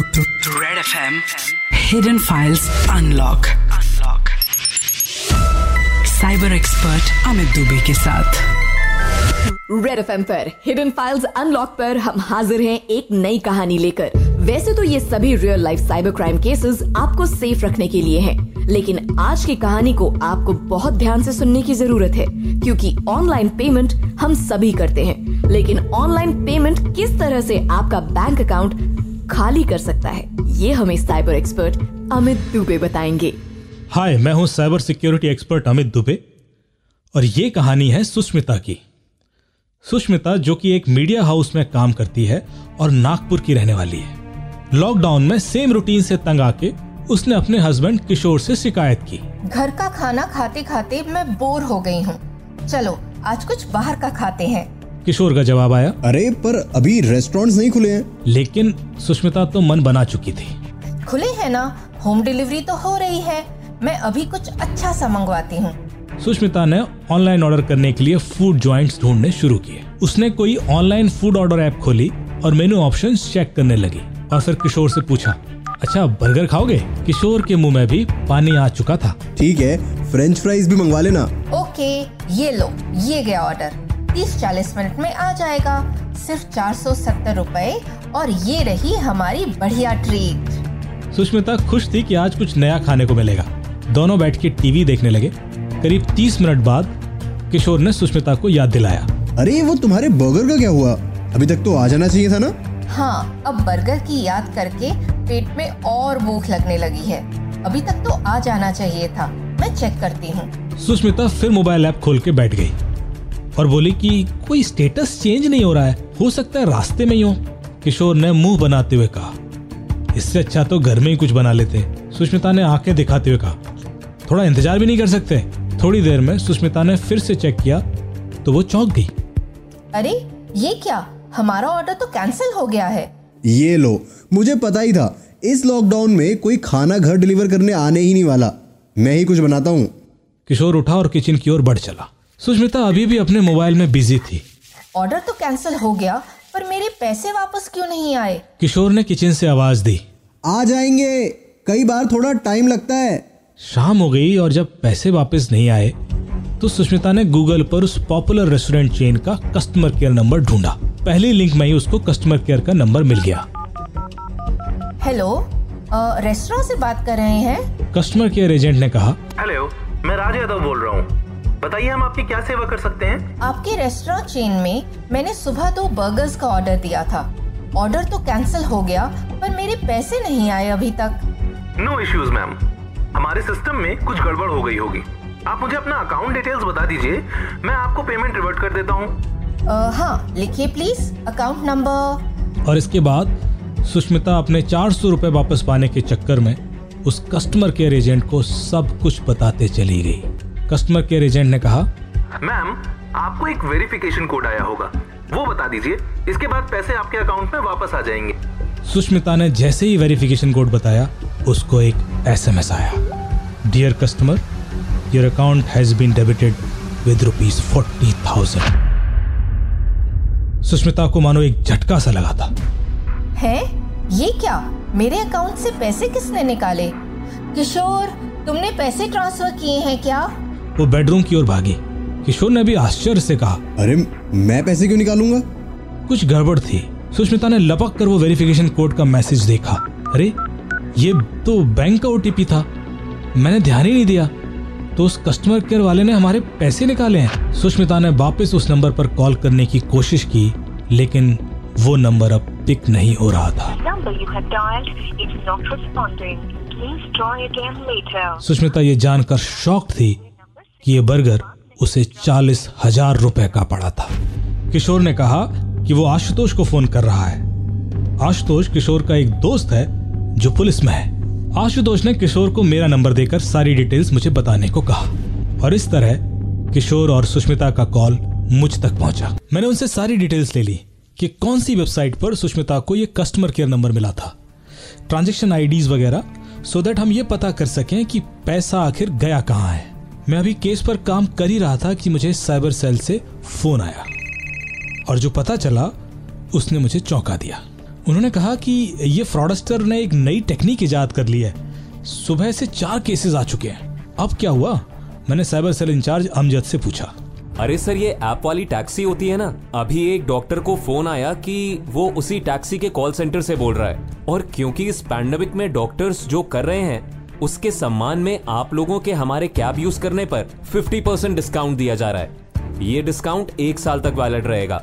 Red FM Hidden Files Unlock. Unlock. Cyber expert Amit Dubey के साथ. Red F पर hidden files unlock पर हम हाजिर हैं एक नई कहानी लेकर। वैसे तो ये सभी real life cyber crime cases आपको सेफ़ रखने के लिए हैं, लेकिन आज की कहानी को आपको बहुत ध्यान से सुनने की ज़रूरत है क्योंकि ऑनलाइन पेमेंट हम सभी करते हैं। लेकिन ऑनलाइन पेमेंट किस तरह से आपका बैंक अकाउंट खाली कर सकता है। ये हमें साइबर एक्सपर्ट अमित दुबे बताएँगे। हाय मैं हूँ cyber security expert Amit Dubey और ये कहानी है सुष्मिता की। सुष्मिता जो कि एक मीडिया हाउस में काम करती है और नागपुर की रहने वाली है। लॉकडाउन में सेम रूटीन से तंग आके उसने अपने हस्बैंड किशोर से शिकायत की। घर का खाना खाते खाते मैं बोर हो गई हूँ। चलो आज कुछ बाहर का खाते हैं। किशोर का जवाब आया। अरे पर अभी रेस्टोरेंट्स नहीं खुले हैं। लेकिन सुष्मिता तो मन बना चुकी थी। खुले हैं ना? होम डिलीवरी तो हो रही है। मैं अभी कुछ अच्छा सा मंगवाती हूँ। सुष्मिता ने ऑनलाइन ऑर्डर करने के लिए फ़ूड जॉइंट्स ढूँढने शुरू किए। उसने कोई ऑनलाइन फ़ूड ऑर्डर ऐप खोली और मेनू ऑप्शन चेक करने लगी। और फिर किशोर से पूछा अच्छा बर्गर खाओगे? किशोर के मुँह में भी पानी आ चुका था। ठीक है फ्रेंच फ्राइज भी मंगवा लेना। ओके ये लो ये गया ऑर्डर तीस चालीस मिनट में आ जाएगा। सिर्फ़ चार सौ सत्तर रूपए और ये रही हमारी बढ़िया ट्रीट सुष्मिता खुश थी कि आज कुछ नया खाने को मिलेगा। दोनों बैठ के टीवी देखने लगे। करीब तीस मिनट बाद किशोर ने सुष्मिता को याद दिलाया। अरे वो तुम्हारे बर्गर का क्या हुआ? अभी तक तो आ जाना चाहिए था ना? हाँ अब बर्गर की याद करके पेट में और भूख लगने लगी है। अभी तक तो आ जाना चाहिए था। मैं चेक करती हूँ। सुष्मिता फिर मोबाइल ऐप खोल के बैठ गई। और बोली कि कोई स्टेटस चेंज नहीं हो रहा है। हो सकता है रास्ते में ही हो। किशोर ने मुँह बनाते हुए कहा। इससे अच्छा तो घर में ही कुछ बना लेते। सुष्मिता ने आँखें दिखाते हुए कहा। थोड़ा इंतज़ार भी नहीं कर सकते। थोड़ी देर में सुष्मिता ने फिर से चेक किया तो वो चौंक गई। अरे ये क्या? हमारा ऑर्डर तो कैंसिल हो गया है। ये लो मुझे पता ही था। इस लॉकडाउन में कोई खाना घर डिलीवर करने आने ही नहीं वाला। मैं ही कुछ बनाता हूँ। किशोर उठा और किचन की ओर बढ़ चला। सुष्मिता अभी भी अपने मोबाइल में बिज़ी थी। ऑर्डर तो कैंसिल हो गया पर मेरे पैसे वापस क्यों नहीं आए? किशोर ने किचन से आवाज़ दी। आ जाएँगे। कई बार थोड़ा टाइम लगता है। शाम हो गई और जब पैसे वापस नहीं आए तो सुष्मिता ने गूगल पर उस पॉपुलर रेस्टोरेंट चेन का कस्टमर केयर नंबर ढूंढा। पहली लिंक में ही उसको कस्टमर केयर का नंबर मिल गया। हेलो रेस्टोरेंट से बात कर रहे हैं? कस्टमर केयर एजेंट ने कहा हेलो मैं राज यादव बोल रहा हूँ। बताइए हम आपकी क्या सेवा कर सकते हैं? आपके रेस्टोरेंट चेन में मैंने सुबह दो बर्गर्स का ऑर्डर दिया था। ऑर्डर तो कैंसिल हो गया पर मेरे पैसे नहीं आए अभी तक। नो इश्यूज़ मैम हमारे सिस्टम में कुछ गड़बड़ हो गई होगी। आप मुझे अपना अकाउंट डिटेल्स बता दीजिए मैं आपको पेमेंट रिवर्ट कर देता हूँ। हाँ लिखिए प्लीज़ अकाउंट नंबर और इसके बाद सुष्मिता अपने चार सौ रूपए वापस पाने के चक्कर में उस कस्टमर केयर एजेंट को सब कुछ बताते चली गई। कस्टमर केयर एजेंट ने कहा मैम आपको एक वेरिफिकेशन कोड आया होगा। वो बता दीजिए इसके बाद पैसे आपके अकाउंट में वापस आ जाएँगे। सुष्मिता ने जैसे ही वेरिफिकेशन कोड बताया उसको एक एसएमएस आया। Dear customer your account has been debited with rupees forty thousand Sushmita को मानो एक झटका सा लगा था। है? ये क्या? मेरे अकाउंट से पैसे किसने निकाले? किशोर तुमने पैसे ट्रांसफ़र किए हैं क्या? वो बेडरूम की ओर भागी। किशोर ने भी आश्चर्य से कहा अरे मैं पैसे क्यों निकालूँगा? कुछ गड़बड़ थी। सुष्मिता ने लपक कर वो वेरिफिकेशन कोड का मैसेज देखा। अरे ये तो बैंक का ओटीपी था। मैंने ध्यान ही नहीं दिया। तो उस कस्टमर केयर वाले ने हमारे पैसे निकाले हैं। सुष्मिता ने वापस उस नंबर पर कॉल करने की कोशिश की लेकिन वो नंबर अब पिक नहीं हो रहा था। सुष्मिता ये जानकर शौक थी कि ये बर्गर उसे चालीस हज़ार रुपए का पड़ा था। किशोर ने कहा कि वो आशुतोष को फ़ोन कर रहा है। आशुतोष किशोर का एक दोस्त है जो पुलिस में है। आशुतोष ने किशोर को मेरा नंबर देकर सारी डिटेल्स मुझे बताने को कहा और इस तरह किशोर और सुष्मिता का कॉल मुझ तक पहुँचा। मैंने उनसे सारी डिटेल्स ले ली कि कौन सी वेबसाइट पर सुष्मिता को यह कस्टमर केयर नंबर मिला था। ट्रांजेक्शन आईडीज वगैरह सो दैट हम ये पता कर सकें कि पैसा आखिर गया कहाँ है। मैं अभी केस पर काम कर ही रहा था कि मुझे साइबर सेल से फ़ोन आया। और जो पता चला, उसने मुझे चौंका दिया। उन्होंने कहा कि ये फ्रॉडस्टर ने एक नई टेक्निक इजाद कर ली है। सुबह से चार केसेस आ चुके हैं। अब क्या हुआ? मैंने साइबर सेल इंचार्ज अमजद से पूछा। अरे सर, ये ऐप वाली टैक्सी होती है ना? अभी एक डॉक्टर को फ़ोन आया कि वो उसी टैक्सी के कॉल सेंटर से बोल रहा है। और क्योंकि इस पैंडमिक में डॉक्टर्स जो कर रहे हैं उसके सम्मान में आप लोगों के हमारे कैब यूज़ करने पर 50 परसेंट डिस्काउंट दिया जा रहा है। ये डिस्काउंट एक साल तक वैलिड रहेगा।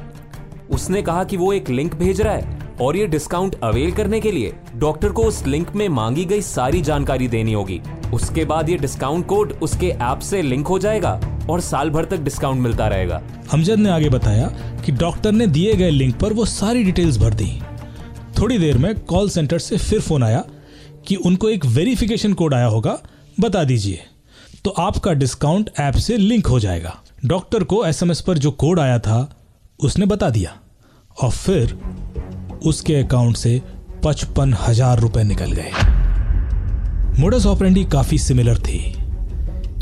उसने कहा कि वो एक लिंक भेज रहा है और ये डिस्काउंट अवेल करने के लिए डॉक्टर को उस लिंक में मांगी गई सारी जानकारी देनी होगी। उसके बाद ये डिस्काउंट कोड उसके ऐप से लिंक हो जाएगा और साल भर तक डिस्काउंट मिलता रहेगा। हमजद ने आगे बताया कि डॉक्टर ने दिए गए लिंक पर वो सारी डिटेल्स भर दी। थोड़ी देर में कॉल सेंटर से फिर फ़ोन आया कि उनको एक वेरिफिकेशन कोड आया होगा, बता दीजिए। तो आपका डिस्काउंट ऐप से लिंक हो जाएगा। डॉक्टर को एसएमएस पर जो कोड आया था, उसने बता दिया। और फिर उसके अकाउंट से पचपन हज़ार रुपए निकल गए। मोडस ऑपरेंडी काफ़ी सिमिलर थी।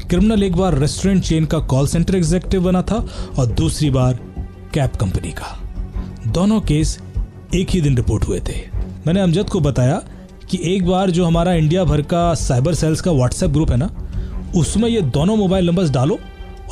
क्रिमिनल एक बार रेस्टोरेंट चेन का कॉल सेंटर एग्जीक्यूटिव बना था और दूसरी बार कैब कंपनी का। दोनों केस एक ही दिन रिपोर्ट हुए थे। मैंने अमजद को बताया कि एक बार जो हमारा इंडिया भर का साइबर सेल्स का व्हाट्सएप ग्रुप है ना, उसमें ये दोनों मोबाइल नंबर्स डालो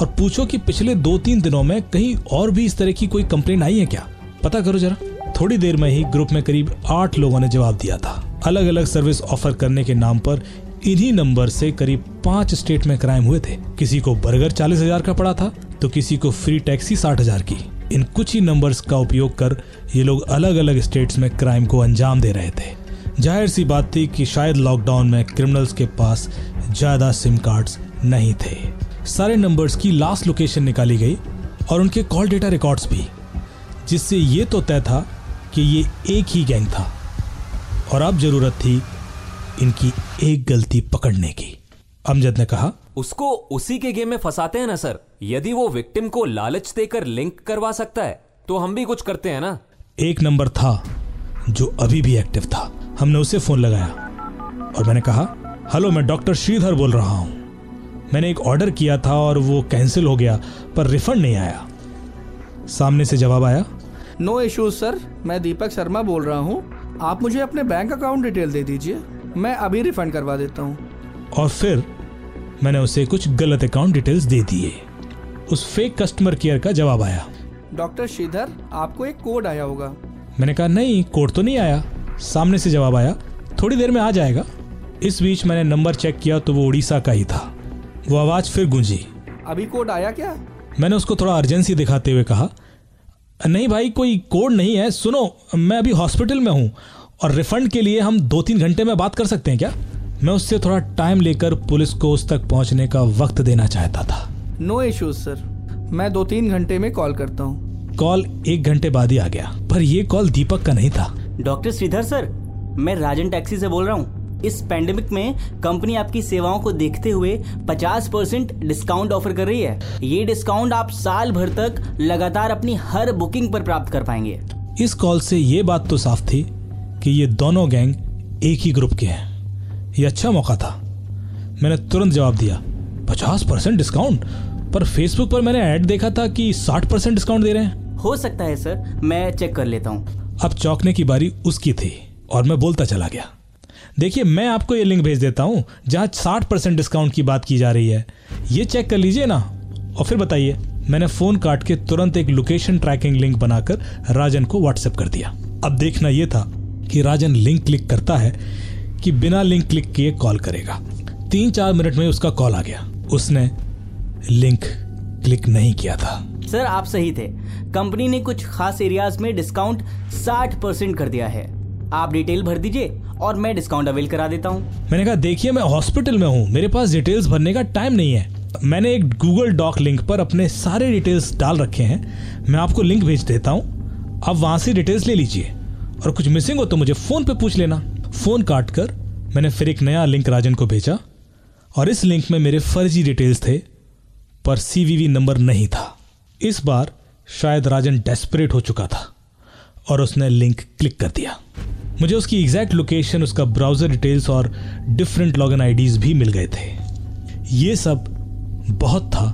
और पूछो कि पिछले दो तीन दिनों में कहीं और भी इस तरह की कोई कंप्लेन आई है क्या? पता करो जरा। थोड़ी देर में ही ग्रुप में करीब आठ लोगों ने जवाब दिया था। अलग अलग सर्विस ऑफ़र करने के नाम पर इन्हीं नंबर से करीब पाँच स्टेट में क्राइम हुए थे। किसी को बर्गर चालीस हज़ार का पड़ा था तो किसी को फ्री टैक्सी साठ हज़ार की। इन कुछ ही नंबर्स का उपयोग कर ये लोग अलग अलग स्टेट्स में क्राइम को अंजाम दे रहे थे। ज़ाहिर सी बात थी कि शायद लॉकडाउन में क्रिमिनल्स के पास ज़्यादा सिम कार्ड्स नहीं थे। सारे नंबर्स की लास्ट लोकेशन निकाली गई और उनके कॉल डेटा रिकॉर्ड्स भी। जिससे ये तो तय था कि ये एक ही गैंग था और अब ज़रूरत थी इनकी एक गलती पकड़ने की। अमजद ने कहा उसको उसी के गेम में फंसाते हैं ना सर। यदि वो विक्टिम को लालच देकर लिंक करवा सकता है तो हम भी कुछ करते हैं ना। एक नंबर था जो अभी भी एक्टिव था। हमने उसे फ़ोन लगाया और मैंने कहा हेलो मैं डॉक्टर श्रीधर बोल रहा हूँ। मैंने एक ऑर्डर किया था और वो कैंसिल हो गया पर रिफंड नहीं आया। सामने से जवाब आया नो इश्यूज़ सर मैं दीपक शर्मा बोल रहा हूँ। आप मुझे अपने बैंक अकाउंट डिटेल दे दीजिए। मैं अभी रिफंड करवा देता हूँ। और फिर मैंने उसे कुछ गलत अकाउंट डिटेल्स दे दिए। उस फेक कस्टमर केयर का जवाब आया। डॉक्टर श्रीधर आपको एक कोड आया होगा। मैंने कहा नहीं कोर्ट तो नहीं आया। सामने से जवाब आया थोड़ी देर में आ जाएगा। इस बीच मैंने नंबर चेक किया तो वो उड़ीसा का ही था। वो आवाज़ फिर गूंजी। अभी कोड आया क्या? मैंने उसको थोड़ा अर्जेंसी दिखाते हुए कहा नहीं भाई कोई कोड नहीं है सुनो मैं अभी हॉस्पिटल में हूँ और रिफंड के लिए हम दो तीन घंटे में बात कर सकते हैं क्या? मैं उससे थोड़ा टाइम लेकर पुलिस को उस तक पहुँचने का वक्त देना चाहता था। नो इश्यूज़ सर मैं दो तीन घंटे में कॉल करता हूँ। कॉल एक घंटे बाद ही आ गया। पर यह कॉल दीपक का नहीं था। डॉक्टर श्रीधर सर मैं राजन टैक्सी से बोल रहा हूँ। इस पैंडेमिक में कंपनी आपकी सेवाओं को देखते हुए 50 परसेंट डिस्काउंट ऑफ़र कर रही है। ये डिस्काउंट आप साल भर तक लगातार अपनी हर बुकिंग पर प्राप्त कर पाएँगे। इस कॉल से ये बात तो साफ़ थी कि ये दोनों गैंग एक ही ग्रुप के हैं। ये अच्छा मौका था। मैंने तुरंत जवाब दिया पचास परसेंट डिस्काउंट पर फेसबुक पर मैंने ऐड देखा था कि साठ परसेंट डिस्काउंट दे रहे हैं। हो सकता है, सर। मैं चेक कर लेता हूँ। अब चौंकने की बारी उसकी थी और मैं बोलता चला गया। देखिए, मैं आपको ये लिंक भेज देता हूँ जहाँ साठ परसेंट डिस्काउंट की बात की जा रही है। ये चेक कर लीजिए ना और फिर बताइए, मैंने फ़ोन काट के तुरंत एक लोकेशन ट्रैकिंग लिंक बनाकर राजन को व्हाट्सएप कर दिया। अब देखना यह था कि राजन लिंक क्लिक करता है कि बिना लिंक क्लिक किए कॉल करेगा। तीन चार मिनट में उसका कॉल आ गया। उसने लिंक क्लिक नहीं किया था। सर, आप सही थे। कंपनी ने कुछ खास एरियाज़ में डिस्काउंट 60 परसेंट कर दिया है। आप डिटेल भर दीजिए और मैं डिस्काउंट अवेल करा देता हूँ। मैंने कहा, देखिए, मैं हॉस्पिटल में हूँ। मेरे पास डिटेल्स भरने का टाइम नहीं है। मैंने एक गूगल डॉक लिंक पर अपने सारे डिटेल्स डाल रखे हैं। मैं आपको लिंक भेज देता हूँ। आप वहाँ से डिटेल्स ले लीजिए। और कुछ मिसिंग हो तो मुझे फ़ोन पे पूछ लेना। फ़ोन काट कर मैंने फिर एक नया लिंक राजन को भेजा। और इस लिंक में मेरे फर्जी डिटेल्स थे, पर सीवीवी नंबर नहीं था। इस बार शायद राजन डेस्परेट हो चुका था और उसने लिंक क्लिक कर दिया। मुझे उसकी एग्जैक्ट लोकेशन उसका ब्राउज़र डिटेल्स और डिफरेंट लॉगिन आईडीज भी मिल गए थे। ये सब बहुत था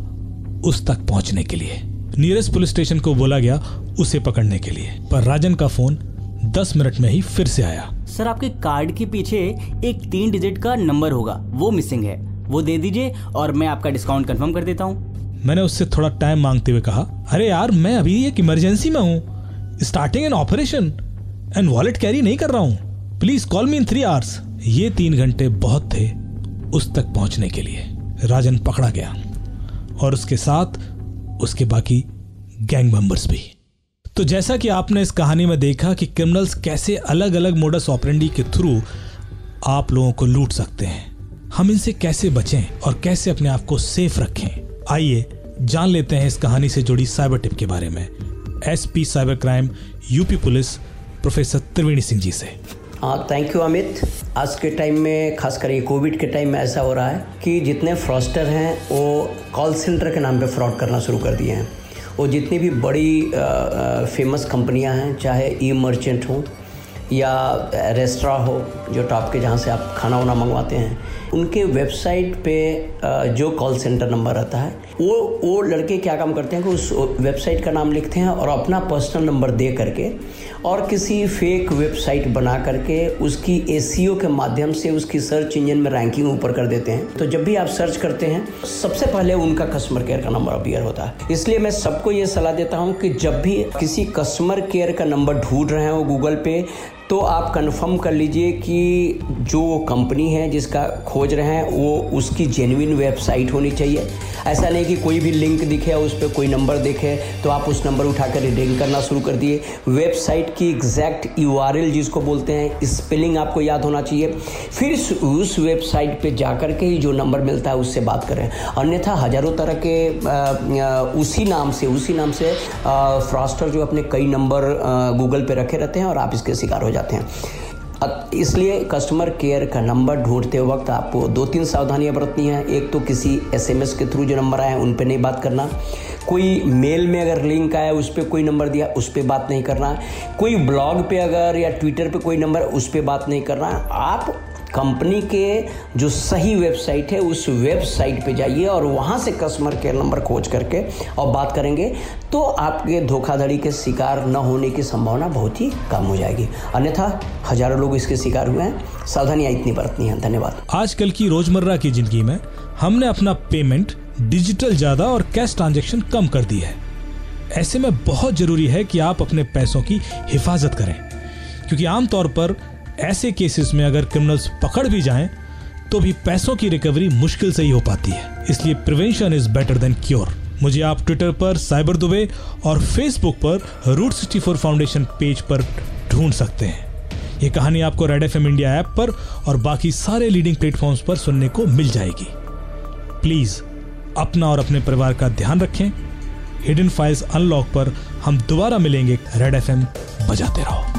उस तक पहुँचने के लिए। नियरेस्ट पुलिस स्टेशन को बोला गया उसे पकड़ने के लिए। पर राजन का फ़ोन दस मिनट में ही फिर से आया। सर, आपके कार्ड के पीछे एक तीन डिजिट का नंबर होगा। वो मिसिंग है। वो दे दीजिए और मैं आपका डिस्काउंट कंफर्म कर देता हूँ। मैंने उससे थोड़ा टाइम मांगते हुए कहा, अरे यार, मैं अभी एक इमरजेंसी में हूँ। Starting an operation and wallet carry नहीं कर रहा हूँ। Please call me in three hours ये तीन घंटे बहुत थे उस तक पहुँचने के लिए। राजन पकड़ा गया और उसके साथ उसके बाकी गैंग मेंबर्स भी। तो जैसा कि आपने इस कहानी में देखा कि क्रिमिनल्स कैसे अलग अलग मोडस ऑपरेंडी के थ्रू आप लोगों को लूट सकते हैं। हम इनसे कैसे बचें और कैसे अपने आप को सेफ़ रखें? आइए जान लेते हैं इस कहानी से जुड़ी साइबर टिप के बारे में। SP cyber crime UP police professor Triveni Singh ji से। हाँ थैंक यू अमित आज के टाइम में खासकर ये कोविड के टाइम में ऐसा हो रहा है कि जितने फ्रॉस्टर हैं वो कॉल सेंटर के नाम पे फ्रॉड करना शुरू कर दिए हैं। वो जितनी भी बड़ी आ, फ़ेमस कंपनियाँ हैं चाहे ई मर्चेंट हो या रेस्टोरा हो जो टॉप के जहाँ से आप खाना वाना मंगवाते हैं उनके वेबसाइट पे जो कॉल सेंटर नंबर रहता है, वो वो लड़के क्या काम करते हैं कि उस वेबसाइट का नाम लिखते हैं और अपना पर्सनल नंबर दे करके और किसी फेक वेबसाइट बना करके उसकी ए के माध्यम से उसकी सर्च इंजन में रैंकिंग ऊपर कर देते हैं। तो जब भी आप सर्च करते हैं, सबसे पहले उनका कस्टमर केयर का नंबर अपियर होता है। इसलिए मैं सबको ये सलाह देता हूँ कि जब भी किसी कस्टमर केयर का नंबर ढूंढ रहे हो गूगल पे तो आप कंफर्म कर लीजिए कि जो कंपनी है जिसका खोज रहे हैं, वो उसकी जेन्युइन वेबसाइट होनी चाहिए। ऐसा नहीं कि कोई भी लिंक दिखे, उस पर कोई नंबर दिखे तो आप उस नंबर उठाकर रिडिंग करना शुरू कर दिए। वेबसाइट की एग्जैक्ट यूआरएल जिसको बोलते हैं स्पेलिंग आपको याद होना चाहिए। फिर उस वेबसाइट पे जाकर के ही जो नंबर मिलता है, उससे बात करें। अन्यथा हज़ारों तरह के उसी नाम से, उसी नाम से फ्रॉस्टर जो अपने कई नंबर गूगल पे रखे रहते हैं और आप इसके शिकार हो जाते हैं। इसलिए कस्टमर केयर का नंबर ढूंढते वक्त आपको दो तीन सावधानियाँ बरतनी है। एक तो किसी एसएमएस के थ्रू जो नंबर आए उन पर नहीं बात करना। कोई मेल में अगर लिंक आया, उस पर कोई नंबर दिया, उस पर बात नहीं करना। कोई ब्लॉग पे अगर या ट्विटर पे कोई नंबर उस पर बात नहीं करना। आप कंपनी के जो सही वेबसाइट है, उस वेबसाइट पे जाइए और वहाँ से कस्टमर केयर नंबर खोज करके और बात करेंगे तो आपके धोखाधड़ी के शिकार न होने की संभावना बहुत ही कम हो जाएगी। अन्यथा, हज़ारों लोग इसके शिकार हुए हैं। सावधानियाँ इतनी बरतनी है। धन्यवाद। आजकल की रोज़मर्रा की ज़िंदगी में हमने अपना पेमेंट डिजिटल ज़्यादा और कैश ट्रांजेक्शन कम कर दी है। ऐसे में बहुत ज़रूरी है कि आप अपने पैसों की हिफाजत करें, क्योंकि आमतौर पर ऐसे केसेस में अगर क्रिमिनल्स पकड़ भी जाएँ तो भी पैसों की रिकवरी मुश्किल से ही हो पाती है। इसलिए prevention is better than cure मुझे आप ट्विटर पर साइबर दुबे और फेसबुक पर root sixty four foundation page पर ढूंढ सकते हैं। ये कहानी आपको रेड एफएम इंडिया ऐप पर और बाकी सारे लीडिंग प्लेटफॉर्म्स पर सुनने को मिल जाएगी। प्लीज़ अपना और अपने परिवार का ध्यान रखें। हिडन फाइल्स अनलॉक पर हम दोबारा मिलेंगे रेड एफएम बजाते रहो।